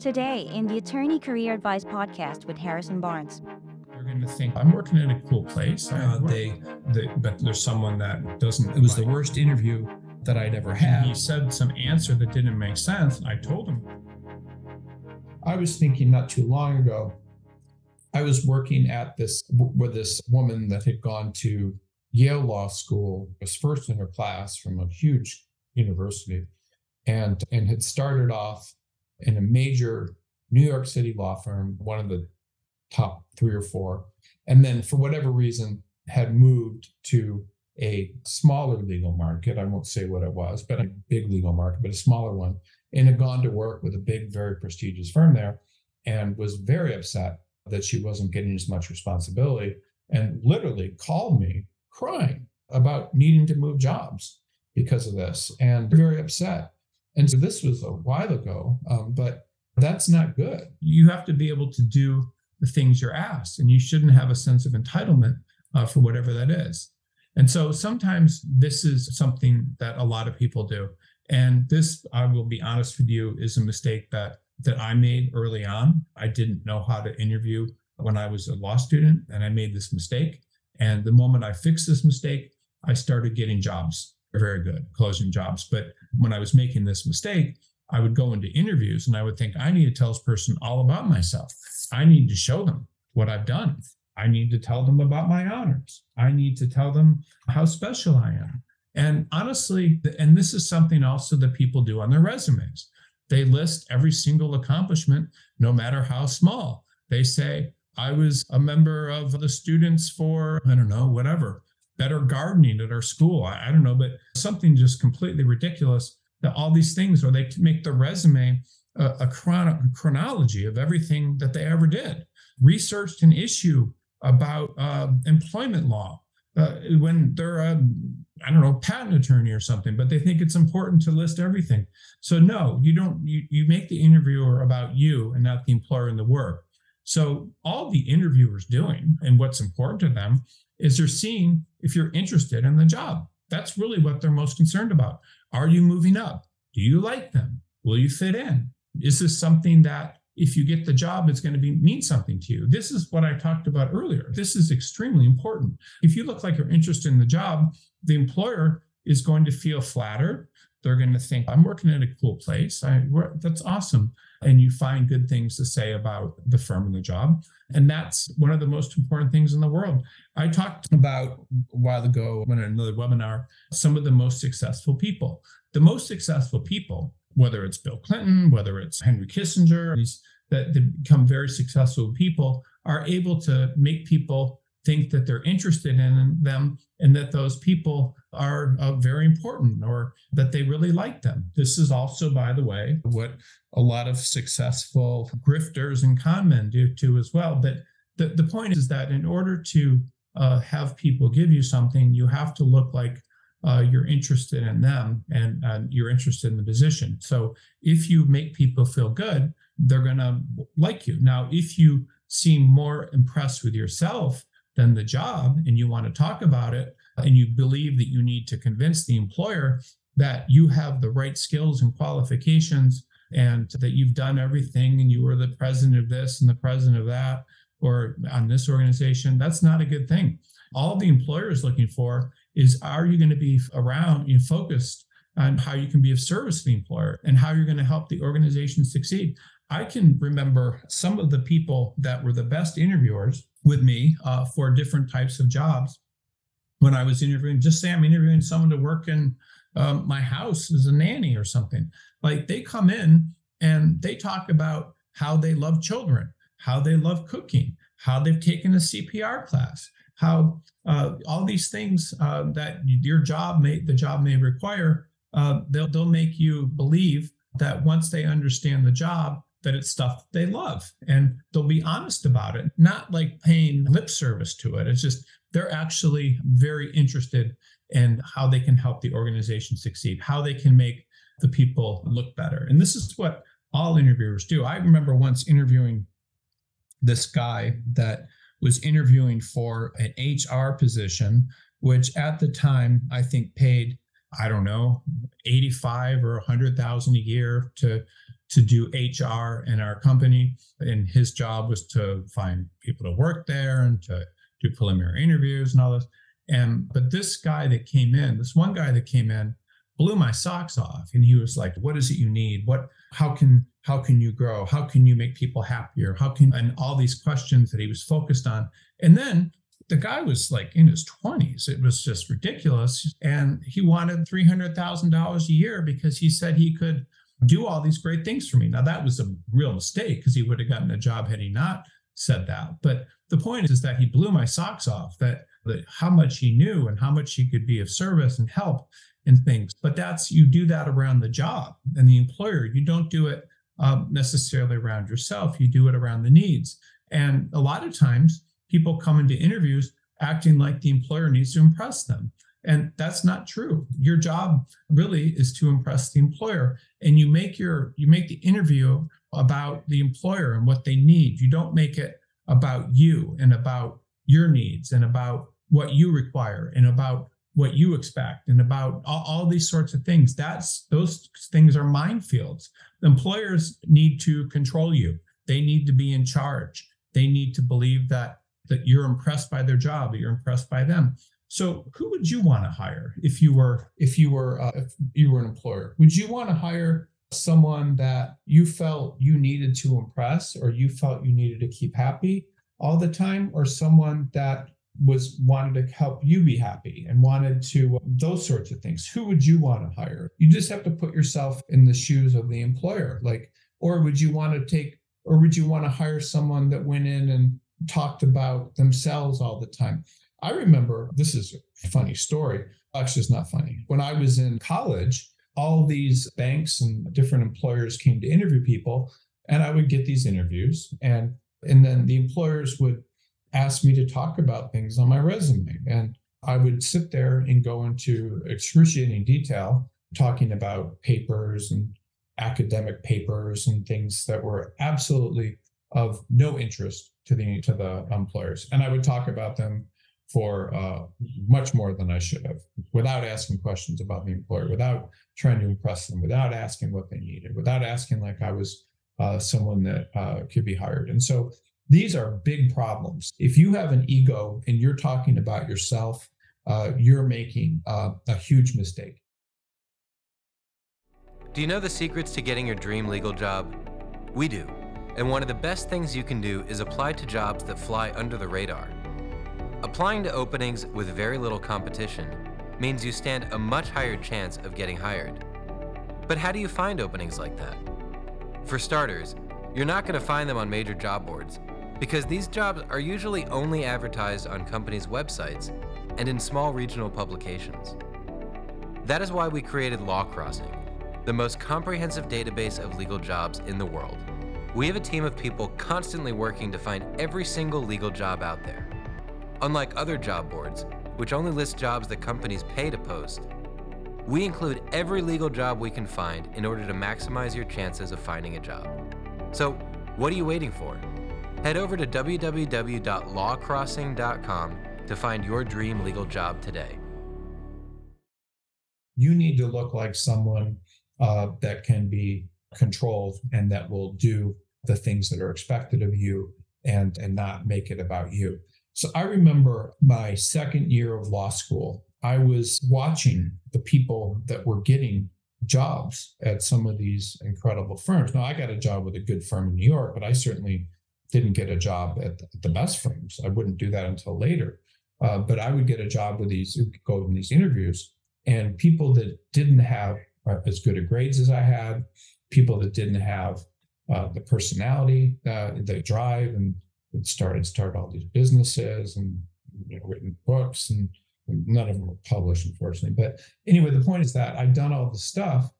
Today, in the Attorney Career Advice podcast with Harrison Barnes. You're going to think I'm working in a cool place. Uh, they, they, but there's someone that doesn't. It was the worst interview that I'd ever had. He said some answer that didn't make sense. I told him. I was thinking not too long ago. I was working at this with this woman that had gone to Yale Law School, was first in her class from a huge university, and and had started off in a major New York City law firm, one of the top three or four, and then for whatever reason had moved to a smaller legal market. I won't say what it was, but a big legal market, but a smaller one, and had gone to work with a big, very prestigious firm there, and was very upset that she wasn't getting as much responsibility, and literally called me crying about needing to move jobs because of this, and very upset. And so this was a while ago, um, but that's not good. You have to be able to do the things you're asked, and you shouldn't have a sense of entitlement uh, for whatever that is. And so sometimes this is something that a lot of people do. And this, I will be honest with you, is a mistake that that I made early on. I didn't know how to interview when I was a law student, and I made this mistake. And the moment I fixed this mistake, I started getting jobs. Very good, closing jobs. But when I was making this mistake, I would go into interviews and I would think, I need to tell this person all about myself. I need to show them what I've done. I need to tell them about my honors. I need to tell them how special I am. And honestly, and this is something also that people do on their resumes. They list every single accomplishment, no matter how small. They say, I was a member of the students for, I don't know, whatever, better gardening at our school. I, I don't know, but something just completely ridiculous that all these things, or they make the resume a, a chron- chronology of everything that they ever did, researched an issue about uh, employment law uh, when they're a I don't know patent attorney or something, but they think it's important to list everything. So no, you don't. You you make the interviewer about you and not the employer and the work. So all the interviewer's doing and what's important to them is they're seeing if you're interested in the job. That's really what they're most concerned about. Are you moving up? Do you like them? Will you fit in? Is this something that if you get the job, it's going to be mean something to you. This is what I talked about earlier. This is extremely important. If you look like you're interested in the job, the employer is going to feel flattered. They're going to think, I'm working in a cool place. I, that's awesome. And you find good things to say about the firm and the job. And that's one of the most important things in the world. I talked about a while ago in another webinar some of the most successful people. The most successful people whether it's Bill Clinton, whether it's Henry Kissinger, these that become very successful people are able to make people think that they're interested in them and that those people are uh, very important or that they really like them. This is also, by the way, what a lot of successful grifters and con men do too as well. But the, the point is that in order to uh, have people give you something, you have to look like uh, you're interested in them and uh, you're interested in the position. So if you make people feel good, they're going to like you. Now, if you seem more impressed with yourself than the job and you want to talk about it uh, and you believe that you need to convince the employer that you have the right skills and qualifications and that you've done everything and you were the president of this and the president of that or on this organization, that's not a good thing. All the employer is looking for is are you going to be around and focused on how you can be of service to the employer and how you're going to help the organization succeed. I can remember some of the people that were the best interviewers with me uh, for different types of jobs when I was interviewing. Just say I'm interviewing someone to work in um, my house as a nanny or something. Like they come in and they talk about how they love children, how they love cooking, how they've taken a CPR class, how uh, all these things uh, that your job may the job may require uh, they'll they'll make you believe that once they understand the job that it's stuff they love and they'll be honest about it. Not like paying lip service to it. It's just they're actually very interested in how they can help the organization succeed how they can make the people look better. And this is what all interviewers do. I remember once interviewing this guy that was interviewing for an HR position, which at the time I think paid I don't know, 85 or 100,000 a year to to do HR in our company. And his job was to find people to work there and to do preliminary interviews and all this. And but this guy that came in, this one guy that came in, blew my socks off. And he was like, What is it you need? What how can how can you grow? How can you make people happier? How can and all these questions that he was focused on. And then the guy was like in his 20s. It was just ridiculous. And he wanted $300,000 a year because he said he could do all these great things for me. Now, that was a real mistake because he would have gotten a job had he not said that. But the point is, is that he blew my socks off that, that how much he knew and how much he could be of service and help in things. But that's you do that around the job and the employer. You don't do it um, necessarily around yourself, you do it around the needs. And a lot of times, people come into interviews acting like the employer needs to impress them. And that's not true. Your job really is to impress the employer. And you make your you make the interview about the employer and what they need. You don't make it about you and about your needs and about what you require and about what you expect and about all, all these sorts of things. That's those things are minefields. Employers need to control you. They need to be in charge. They need to believe that that you're impressed by their job, that you're impressed by them. So, who would you want to hire if you were if you were uh, if you were an employer? Would you want to hire someone that you felt you needed to impress, or you felt you needed to keep happy all the time, or someone that was wanted to help you be happy and wanted to those sorts of things? Who would you want to hire? You just have to put yourself in the shoes of the employer, like, or would you want to take, or would you want to hire someone that went in and talked about themselves all the time. I remember this is a funny story. Actually, it's not funny. When I was in college, all these banks and different employers came to interview people, and I would get these interviews, and and then the employers would ask me to talk about things on my resume, and I would sit there and go into excruciating detail, talking about papers and academic papers and things that were absolutely of no interest to the to the employers, and I would talk about them for uh, much more than I should have, without asking questions about the employer, without trying to impress them, without asking what they needed, without asking like I was uh, someone that uh, could be hired. And so these are big problems. If you have an ego and you're talking about yourself, uh, you're making uh, a huge mistake. Do you know the secrets to getting your dream legal job? We do. And one of the best things you can do is apply to jobs that fly under the radar. Applying to openings with very little competition means you stand a much higher chance of getting hired. But how do you find openings like that? For starters, you're not going to find them on major job boards because these jobs are usually only advertised on companies' websites and in small regional publications. That is why we created LawCrossing, the most comprehensive database of legal jobs in the world. We have a team of people constantly working to find every single legal job out there. Unlike other job boards, which only list jobs that companies pay to post, we include every legal job we can find in order to maximize your chances of finding a job. So, what are you waiting for? Head over to www.lawcrossing.com to find your dream legal job today. You need to look like someone uh, that can be controlled and that will do the things that are expected of you and and not make it about you so i remember my second year of law school i was watching the people that were getting jobs at some of these incredible firms. Now i got a job with a good firm in new york but i certainly didn't get a job at the best firms. I wouldn't do that until later. Uh, but i would get a job with these go in these interviews and people that didn't have uh, as good grades as i had people that didn't have uh, the personality, uh, the drive, and started started all these businesses and you know, written books, and, and none of them were published, unfortunately. But anyway, the point is that I'd done all the stuff,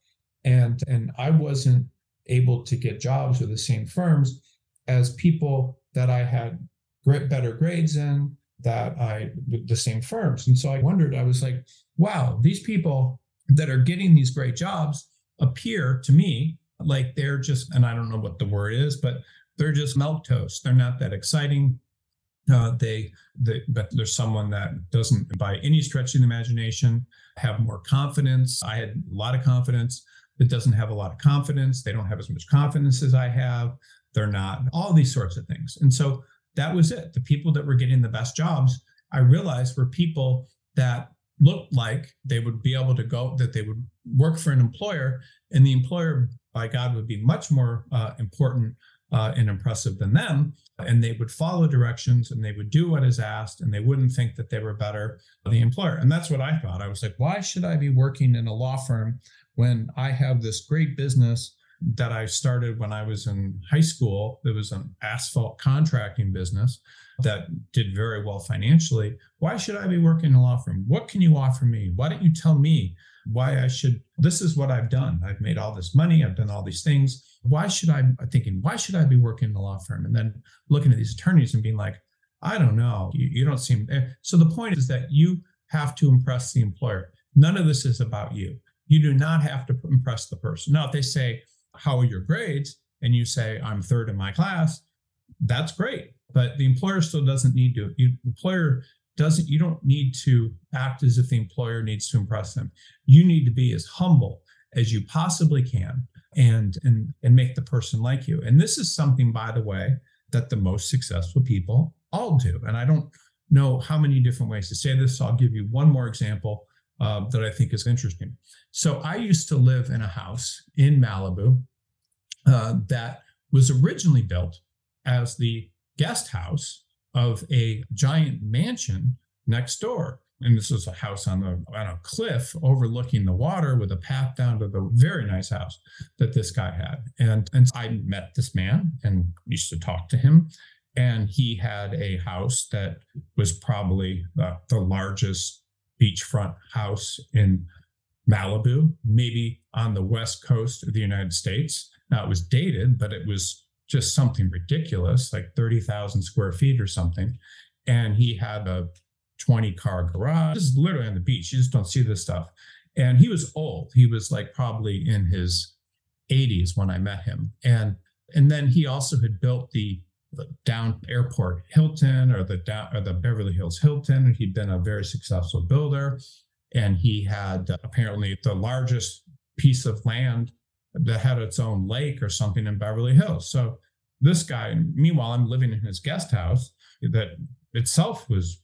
and and I wasn't able to get jobs with the same firms as people that I had great better grades in that I the same firms. And so I wondered, I was like, wow, these people that are getting these great jobs appear to me like they're just, and I don't know what the word is, but they're just milk toast. They're not that exciting. Uh, they, they, but there's someone that doesn't, by any stretch of the imagination, have more confidence. I had a lot of confidence. That doesn't have a lot of confidence. They don't have as much confidence as I have. They're not all these sorts of things. And so that was it. The people that were getting the best jobs, I realized were people that looked like they would be able to go, that they would work for an employer, and the employer, by God, would be much more uh, important uh, and impressive than them. And they would follow directions and they would do what is asked and they wouldn't think that they were better than the employer. And that's what I thought. I was like, why should I be working in a law firm when I have this great business that I started when I was in high school? It was an asphalt contracting business that did very well financially. Why should I be working in a law firm? What can you offer me? Why don't you tell me why I should? This is what I've done. I've made all this money. I've done all these things. Why should I? Thinking, why should I be working in a law firm? And then looking at these attorneys and being like, I don't know. You, you don't seem. Eh. So the point is that you have to impress the employer. None of this is about you. You do not have to impress the person. Now, if they say, How are your grades? And you say, I'm third in my class, that's great but the employer still doesn't need to. The employer doesn't. You don't need to act as if the employer needs to impress them. You need to be as humble as you possibly can, and and and make the person like you. And this is something, by the way, that the most successful people all do. And I don't know how many different ways to say this. So I'll give you one more example uh, that I think is interesting. So I used to live in a house in Malibu uh, that was originally built as the guest house of a giant mansion next door. And this was a house on a, on a cliff overlooking the water with a path down to the very nice house that this guy had. And, and I met this man and used to talk to him. And he had a house that was probably the, the largest beachfront house in Malibu, maybe on the west coast of the United States. Now it was dated, but it was just something ridiculous, like 30,000 square feet or something. And he had a 20 car garage. Is literally on the beach. You just don't see this stuff. And he was old. He was like probably in his 80s when I met him. And and then he also had built the, the down airport Hilton or the down or the Beverly Hills Hilton. And he'd been a very successful builder. And he had uh, apparently the largest piece of land that had its own lake or something in Beverly Hills. So this guy, meanwhile, I'm living in his guest house that itself was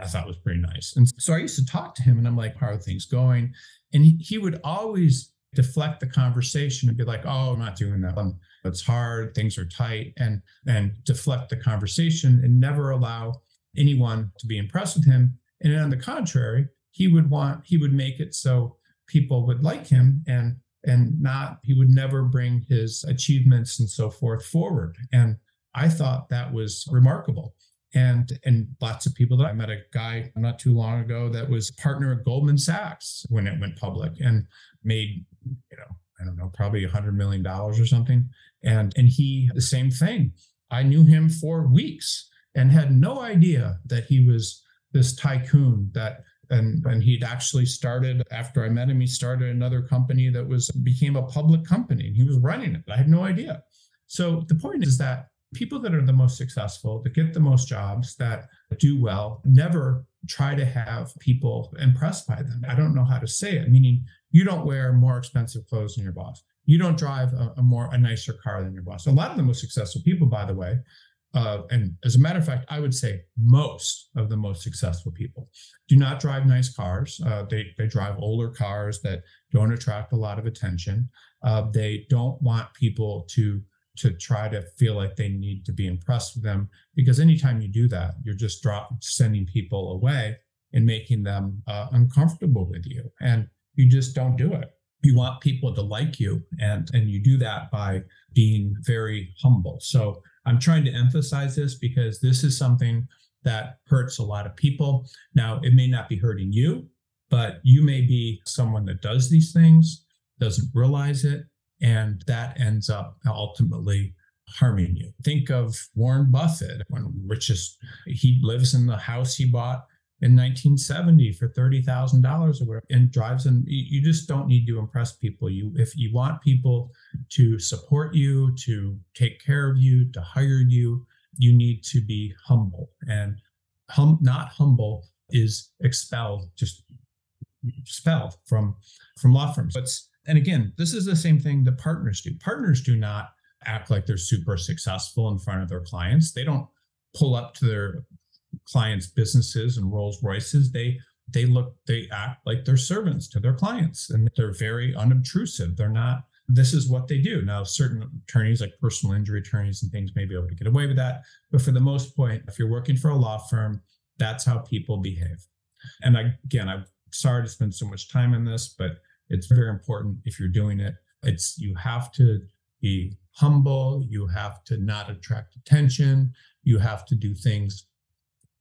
I thought was pretty nice. And so I used to talk to him and I'm like, how are things going? And he, he would always deflect the conversation and be like, oh, I'm not doing that. It's hard, things are tight, and and deflect the conversation and never allow anyone to be impressed with him. And on the contrary, he would want, he would make it so people would like him and and not he would never bring his achievements and so forth forward and i thought that was remarkable and and lots of people that i met a guy not too long ago that was partner at goldman sachs when it went public and made you know i don't know probably a hundred million dollars or something and and he the same thing i knew him for weeks and had no idea that he was this tycoon that and and he'd actually started after I met him. He started another company that was became a public company. And he was running it. I had no idea. So the point is that people that are the most successful, that get the most jobs, that do well, never try to have people impressed by them. I don't know how to say it. Meaning, you don't wear more expensive clothes than your boss. You don't drive a, a more a nicer car than your boss. A lot of the most successful people, by the way, uh, and as a matter of fact, I would say most of the most successful people do not drive nice cars. Uh, they they drive older cars that don't attract a lot of attention. Uh, they don't want people to to try to feel like they need to be impressed with them because anytime you do that, you're just drop sending people away and making them uh, uncomfortable with you, and you just don't do it. You want people to like you, and and you do that by being very humble. So I'm trying to emphasize this because this is something that hurts a lot of people. Now, it may not be hurting you, but you may be someone that does these things, doesn't realize it, and that ends up ultimately harming you. Think of Warren Buffett, one richest, he lives in the house he bought in 1970 for $30,000 or whatever and drives and you just don't need to impress people. You if you want people to support you, to take care of you, to hire you, you need to be humble and hum not humble is expelled just expelled from from law firms but and again this is the same thing that partners do. Partners do not act like they're super successful in front of their clients. They don't pull up to their clients businesses and rolls royces. They they look they act like they're servants to their clients and they're very unobtrusive. They're not this is what they do. Now certain attorneys like personal injury attorneys and things may be able to get away with that but for the most point if you're working for a law firm that's how people behave. And I, again i'm sorry to spend so much time on this but it's very important if you're doing it it's you have to be humble you have to not attract attention you have to do things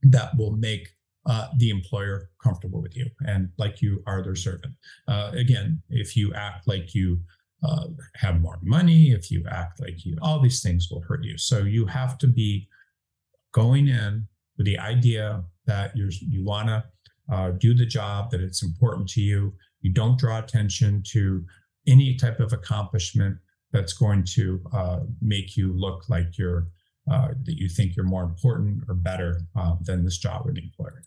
that will make uh, the employer comfortable with you and like you are their servant. Uh, again, if you act like you uh, have more money, if you act like you, all these things will hurt you. So you have to be going in with the idea that you're you want to uh, do the job, that it's important to you. You don't draw attention to any type of accomplishment that's going to uh, make you look like you're uh, that you think you're more important or better uh, than this job with the employer.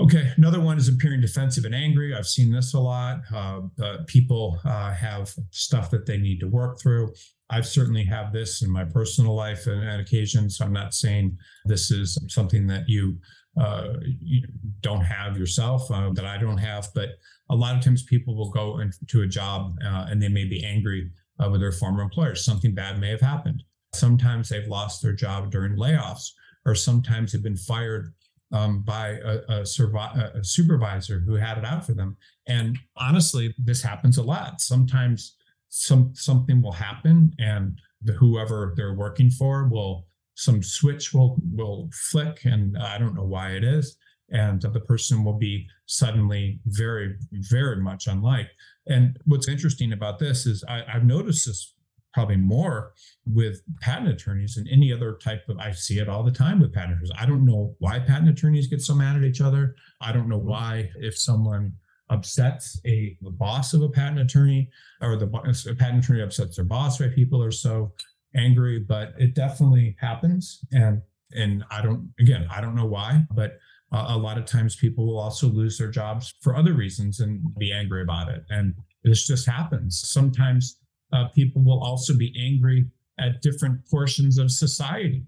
Okay, another one is appearing defensive and angry. I've seen this a lot. Uh, people uh, have stuff that they need to work through. I've certainly have this in my personal life and on occasion. So I'm not saying this is something that you, uh, you don't have yourself uh, that I don't have, but a lot of times people will go into a job uh, and they may be angry uh, with their former employers. Something bad may have happened. Sometimes they've lost their job during layoffs, or sometimes they've been fired um, by a, a, survi- a, supervisor who had it out for them. And honestly, this happens a lot. Sometimes some something will happen, and the whoever they're working for will some switch will will flick, and I don't know why it is, and the person will be suddenly very very much unlike. And what's interesting about this is I, I've noticed this probably more with patent attorneys than any other type of I see it all the time with patent attorneys. I don't know why patent attorneys get so mad at each other. I don't know why if someone upsets a the boss of a patent attorney or the a patent attorney upsets their boss why people are so angry but it definitely happens. And and i don't again i don't know why but a lot of times people will also lose their jobs for other reasons and be angry about it. And this just happens. Sometimes uh, people will also be angry at different portions of society.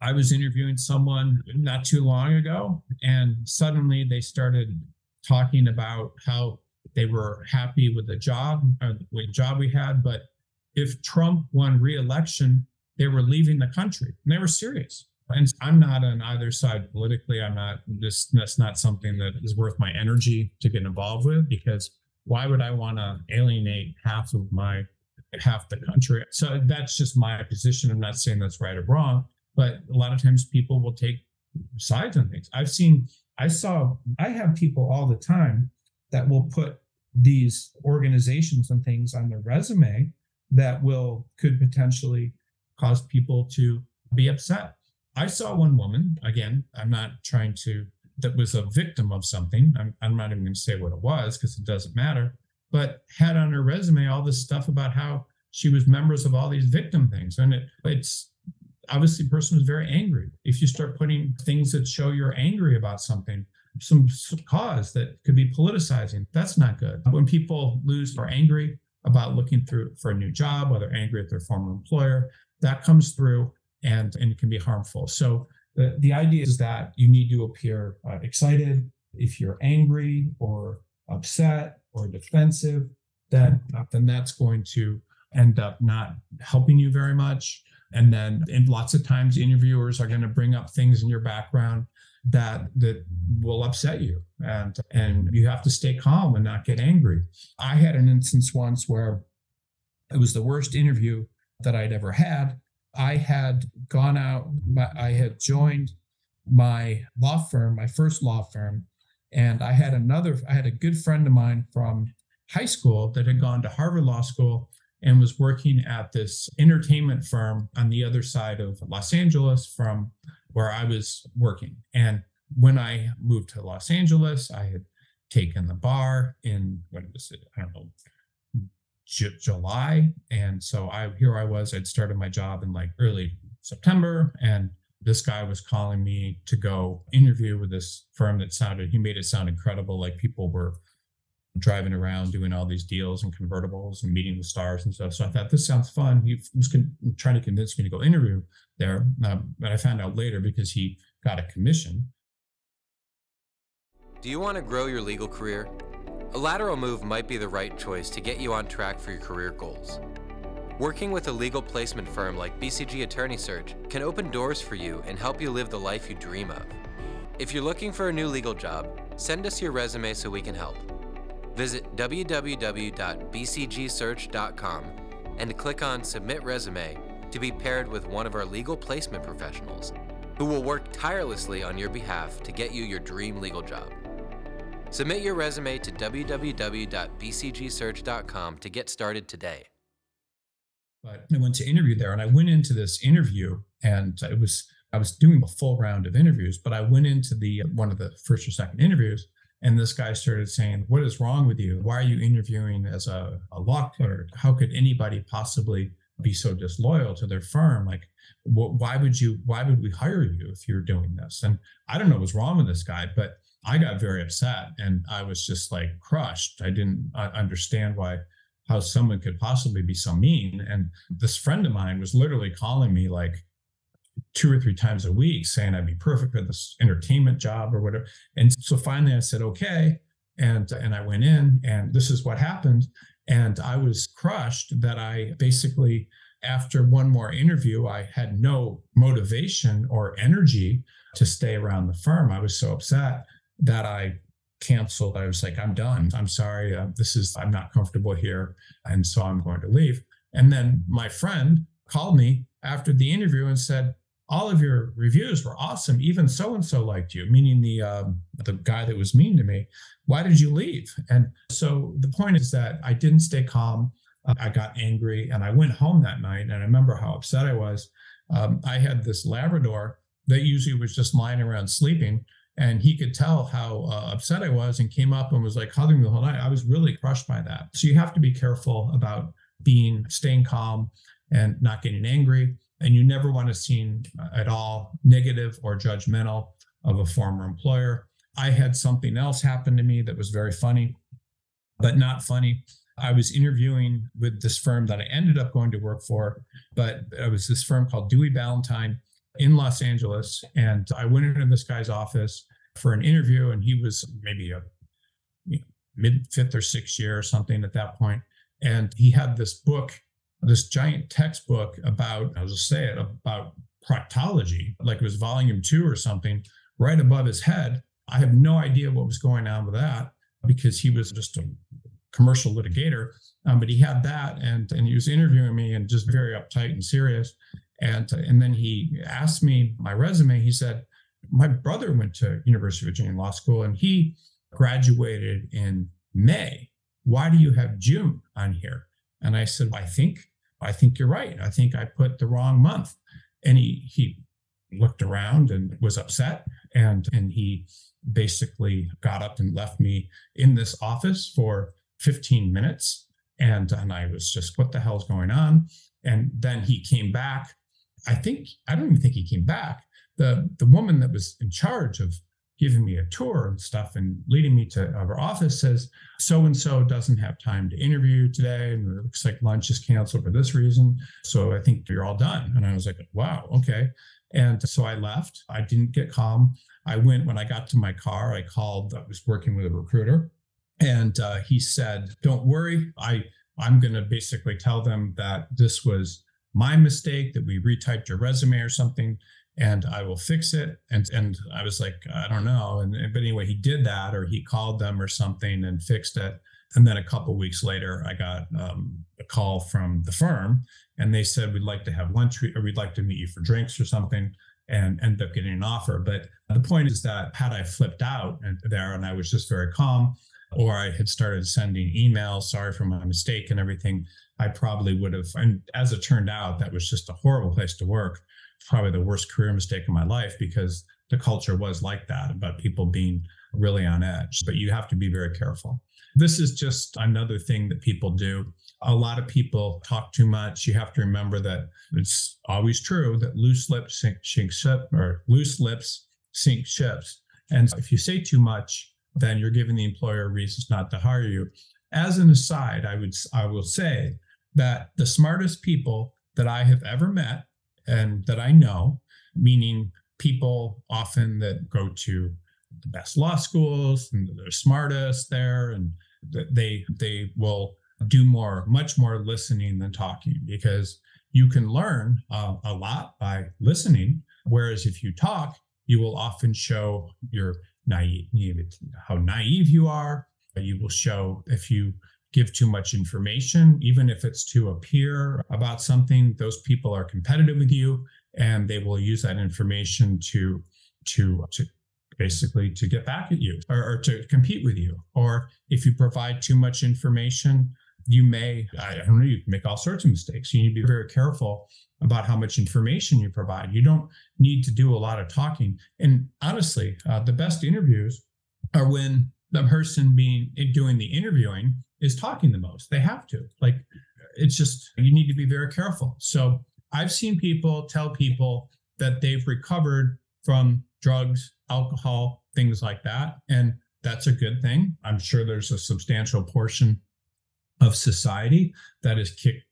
I was interviewing someone not too long ago, and suddenly they started talking about how they were happy with the job, uh, the job we had, but if Trump won re-election, they were leaving the country, and they were serious. And I'm not on either side politically. I'm not this. That's not something that is worth my energy to get involved with because why would I want to alienate half of my half the country. So that's just my position. I'm not saying that's right or wrong, but a lot of times people will take sides on things. I've seen, I saw, I have people all the time that will put these organizations and things on their resume that will could potentially cause people to be upset. I saw one woman, again, I'm not trying to, that was a victim of something. I'm, I'm not even going to say what it was because it doesn't matter but had on her resume all this stuff about how she was members of all these victim things. And it, it's obviously person was very angry. If you start putting things that show you're angry about something, some, some cause that could be politicizing, that's not good. When people lose or angry about looking through for a new job, whether angry at their former employer, that comes through and, and can be harmful. So the, the idea is that you need to appear uh, excited. If you're angry or upset or defensive, then, then that's going to end up not helping you very much. And then and lots of times interviewers are going to bring up things in your background that that will upset you and and you have to stay calm and not get angry. I had an instance once where it was the worst interview that I'd ever had. I had gone out, I had joined my law firm, my first law firm, and I had another, I had a good friend of mine from high school that had gone to Harvard Law School and was working at this entertainment firm on the other side of Los Angeles from where I was working. And when I moved to Los Angeles, I had taken the bar in what was it? I don't know, J- July. And so I here I was, I'd started my job in like early September and this guy was calling me to go interview with this firm that sounded he made it sound incredible like people were driving around doing all these deals and convertibles and meeting the stars and stuff so i thought this sounds fun he was con- trying to convince me to go interview there um, but i found out later because he got a commission Do you want to grow your legal career? A lateral move might be the right choice to get you on track for your career goals. Working with a legal placement firm like BCG Attorney Search can open doors for you and help you live the life you dream of. If you're looking for a new legal job, send us your resume so we can help. Visit www.bcgsearch.com and click on Submit Resume to be paired with one of our legal placement professionals who will work tirelessly on your behalf to get you your dream legal job. Submit your resume to www.bcgsearch.com to get started today. but I went to interview there and I went into this interview and it was I was doing a full round of interviews, but I went into the one of the first or second interviews and this guy started saying, What is wrong with you? Why are you interviewing as a, a law clerk? How could anybody possibly be so disloyal to their firm? Like, wh- why would you, why would we hire you if you're doing this? And I don't know what's wrong with this guy, but I got very upset and I was just like crushed. I didn't uh, understand why how someone could possibly be so mean. And this friend of mine was literally calling me like two or three times a week saying I'd be perfect for this entertainment job or whatever. And so finally I said, okay. And, and I went in and this is what happened. And I was crushed that I basically, after one more interview, I had no motivation or energy to stay around the firm. I was so upset that I canceled. I was like, I'm done. I'm sorry. Uh, this is, I'm not comfortable here. And so I'm going to leave. And then my friend called me after the interview and said, all of your reviews were awesome. Even so and so liked you, meaning the um, the guy that was mean to me. Why did you leave? And so the point is that I didn't stay calm. Uh, I got angry, and I went home that night. And I remember how upset I was. Um, I had this Labrador that usually was just lying around sleeping, and he could tell how uh, upset I was, and came up and was like hugging me the whole night. I was really crushed by that. So you have to be careful about being staying calm and not getting angry and you never want to seem uh, at all negative or judgmental of a former employer. I had something else happen to me that was very funny, but not funny. I was interviewing with this firm that I ended up going to work for, but it was this firm called Dewey Ballantine in Los Angeles. And I went into this guy's office for an interview, and he was maybe a you know, mid fifth or sixth year or something at that point. And he had this book this giant textbook about, I'll just say it, about proctology, like it was volume two or something, right above his head. I have no idea what was going on with that because he was just a commercial litigator. Um, but he had that and and he was interviewing me and just very uptight and serious. And and then he asked me my resume. He said, My brother went to University of Virginia Law School and he graduated in May. Why do you have June on here? And I said, I think I think you're right. I think I put the wrong month. And he he looked around and was upset. And and he basically got up and left me in this office for 15 minutes. And and I was just what the hell's going on? And then he came back. I think I don't even think he came back. The the woman that was in charge of giving me a tour and stuff and leading me to our office says so and so doesn't have time to interview today and it looks like lunch is canceled for this reason. So i think you're all done. And i was like wow okay. And so i left. I didn't get calm. I went when i got to my car i called i was working with a recruiter and uh, he said don't worry. I i'm going to basically tell them that this was my mistake that we retyped your resume or something and I will fix it. And and I was like, I don't know. And but anyway, he did that, or he called them or something and fixed it. And then a couple weeks later, I got um, a call from the firm, and they said we'd like to have lunch, or we'd like to meet you for drinks or something, and end up getting an offer. But the point is that had I flipped out there and I was just very calm, or I had started sending emails, sorry for my mistake and everything, I probably would have. And as it turned out, that was just a horrible place to work probably the worst career mistake of my life because the culture was like that about people being really on edge. But you have to be very careful. This is just another thing that people do. a lot of people talk too much. You have to remember that it's always true that loose lips sink, sink ship or loose lips sink ships. And if you say too much, then you're giving the employer reasons not to hire you. As an aside, I would I will say that the smartest people that I have ever met and that I know, meaning people often that go to the best law schools and they're smartest there and they they will do more much more listening than talking because you can learn uh, a lot by listening whereas if you talk you will often show your naive how naive you are. You will show if you give too much information even if it's to a peer about something those people are competitive with you and they will use that information to to to basically to get back at you or, or to compete with you. Or if you provide too much information you may i don't know you can make all sorts of mistakes. You need to be very careful about how much information you provide. You don't need to do a lot of talking. And honestly uh, the best interviews are when the person being doing the interviewing is talking the most they have to like it's just you need to be very careful so i've seen people tell people that they've recovered from drugs alcohol things like that and that's a good thing i'm sure there's a substantial portion of society that is kicked,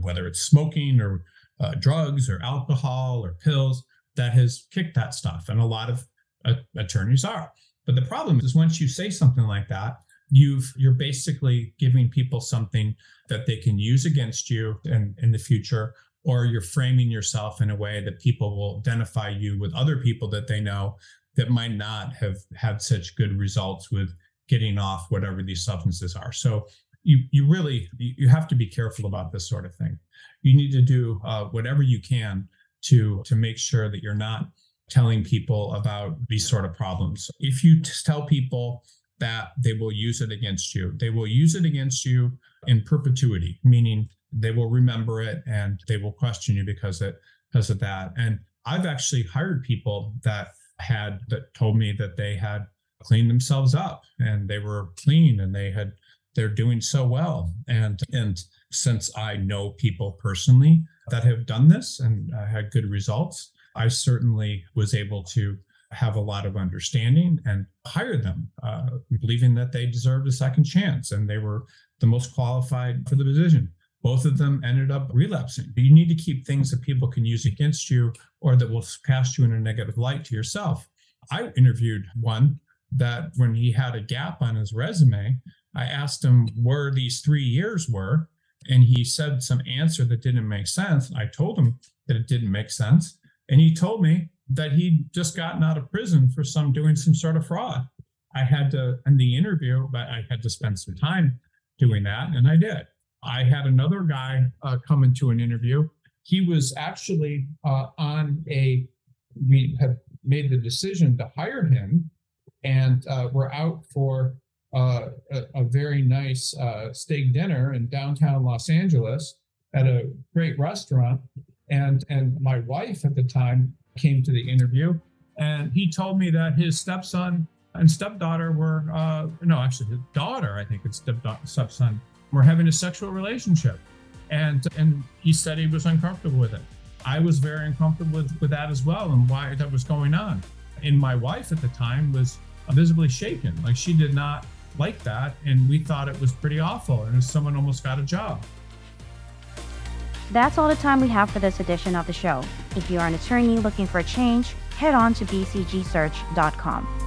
whether it's smoking or uh, drugs or alcohol or pills, that has kicked that stuff. And a lot of uh, attorneys are. But the problem is once you say something like that, you've you're basically giving people something that they can use against you in, in the future or you're framing yourself in a way that people will identify you with other people that they know that might not have had such good results with getting off whatever these substances are so you you really you have to be careful about this sort of thing. You need to do uh, whatever you can to to make sure that you're not telling people about these sort of problems. If you tell people that they will use it against you, they will use it against you in perpetuity, meaning they will remember it and they will question you because it because of that. And I've actually hired people that had that told me that they had cleaned themselves up and they were clean and they had they're doing so well. And and since I know people personally that have done this and had good results, I certainly was able to have a lot of understanding and hired them, uh, believing that they deserved a second chance and they were the most qualified for the position. Both of them ended up relapsing. You need to keep things that people can use against you or that will cast you in a negative light to yourself. I interviewed one that when he had a gap on his resume, I asked him where these three years were, and he said some answer that didn't make sense. I told him that it didn't make sense, and he told me that he'd just gotten out of prison for some doing some sort of fraud. I had to in the interview, but I had to spend some time doing that, and I did. I had another guy uh, come into an interview. He was actually uh, on a. We had made the decision to hire him, and uh, we're out for uh, a, a, very nice uh, steak dinner in downtown Los Angeles at a great restaurant. And, and my wife at the time came to the interview and he told me that his stepson and stepdaughter were, uh, no, actually his daughter, I think it's stepson, were having a sexual relationship. And, and he said he was uncomfortable with it. I was very uncomfortable with, with that as well and why that was going on. And my wife at the time was visibly shaken. Like she did not like that, and we thought it was pretty awful, and someone almost got a job. That's all the time we have for this edition of the show. If you are an attorney looking for a change, head on to bcgsearch.com.